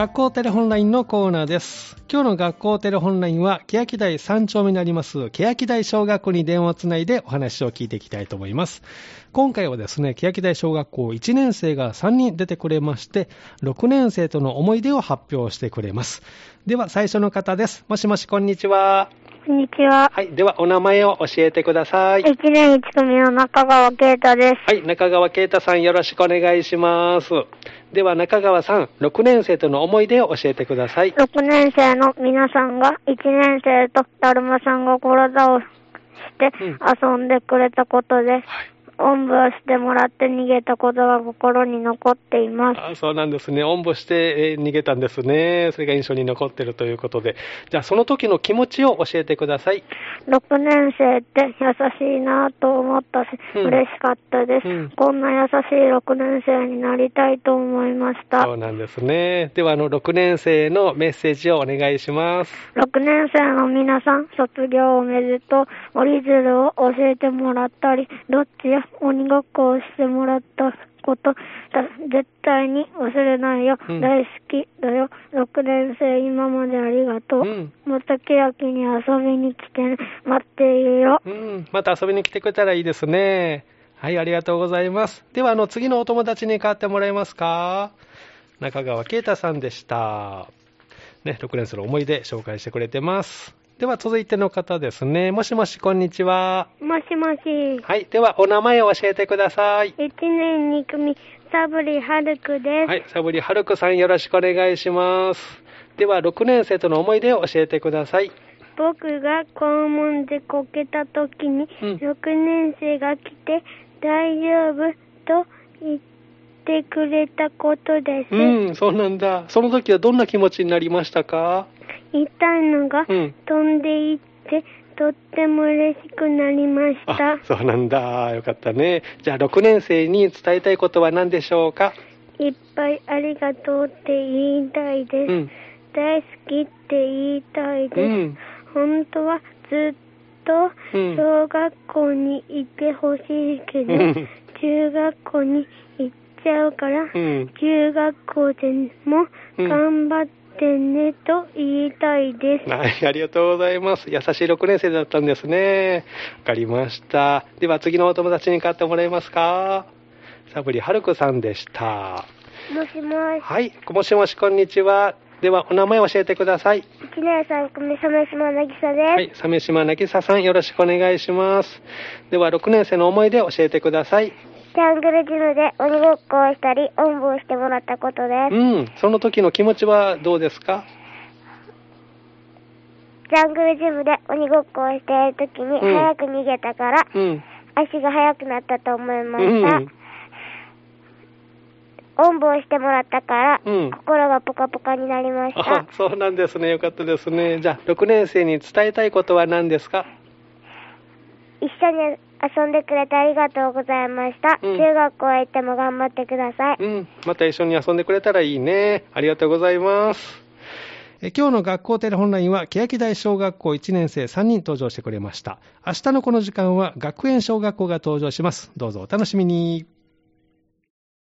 学校テレホンラインのコーナーです。今日の学校テレホンラインは、欅台3丁目になります、欅台小学校に電話をつないでお話を聞いていきたいと思います。今回はですね、欅台小学校1年生が3人出てくれまして、6年生との思い出を発表してくれます。では、最初の方です。もしもし、こんにちは。こんにちは。はい。では、お名前を教えてください。1年1組の中川圭太です。はい、中川圭太さんよろしくお願いします。では中川さん、6年生との思い出を教えてください。6年生の皆さんが1年生とだるまさんが体をして遊んでくれたことで、おんぶをしてもらって逃げたことが心に残っています。あそうなんですね。おんぶして、えー逃げたんですね。それが印象に残ってるということで。じゃあその時の気持ちを教えてください。6年生って優しいなと思ったし、うん嬉しかったです、うんこんな優しい6年生になりたいと思いました。そうなんですね。ではあの6年生のメッセージをお願いします。6年生の皆さん、卒業おめでとう。折り鶴を教えてもらったり、どっちや鬼ごっこをしてもらったこと、だ絶対に忘れないよ。うん大好きだよ。6年生、今までありがとう。うんまたケヤキに遊びに来てね。待っているよ。うん、また遊びに来てくれたらいいですね。はい、ありがとうございます。ではあの次のお友達に代わってもらえますか？中川圭太さんでした。ね、6年生の思い出紹介してくれてます。では続いての方ですね。もしもし、こんにちは。もしもし。はい、ではお名前を教えてください。1年2組、サブリハルクです。はい、サブリハルクさんよろしくお願いします。では6年生との思い出を教えてください。僕が校門でこけた時に、うん6年生が来て、大丈夫と言ってくれたことです。うん、そうなんだ。その時はどんな気持ちになりましたか？痛いのがうん。飛んでいって、とっても嬉しくなりましたあ。そうなんだ。よかったね。じゃあ、6年生に伝えたいことは何でしょうか？いっぱいありがとうって言いたいです。うん。大好きって言いたいです。うん。本当はずっとうん小学校に行ってほしいけど、うん中学校に行っちゃうから、うん。中学校でもうん頑張ってねと言いたいです。はい、ありがとうございます。優しい6年生だったんですね。わかりました。では、次のお友達に代わってもらえますか？サブリハルクさんでした。もしもし、はい、もしもし、こんにちは。では、お名前を教えてください。1年3組、鮫島なぎさです。はい、鮫島なぎささん、よろしくお願いします。では、6年生の思い出を教えてください。ジャングルジムで鬼ごっこをしたり、おんぶをしてもらったことです。うん、その時の気持ちはどうですか？ジャングルジムで鬼ごっこをしているときに、うん早く逃げたから、うん。足が速くなったと思いまうした。ん。おんぶをしてもらったから、うん心がポカポカになりましたあ。そうなんですね。よかったですね。じゃあ、6年生に伝えたいことは何ですか？一緒に遊んでくれてありがとうございました。うん中学校へ行っても頑張ってください。うん。また一緒に遊んでくれたらいいね。ありがとうございます。え今日の学校テレホンラインは、欅台小学校1年生3人登場してくれました。明日のこの時間は、学園小学校が登場します。どうぞお楽しみに。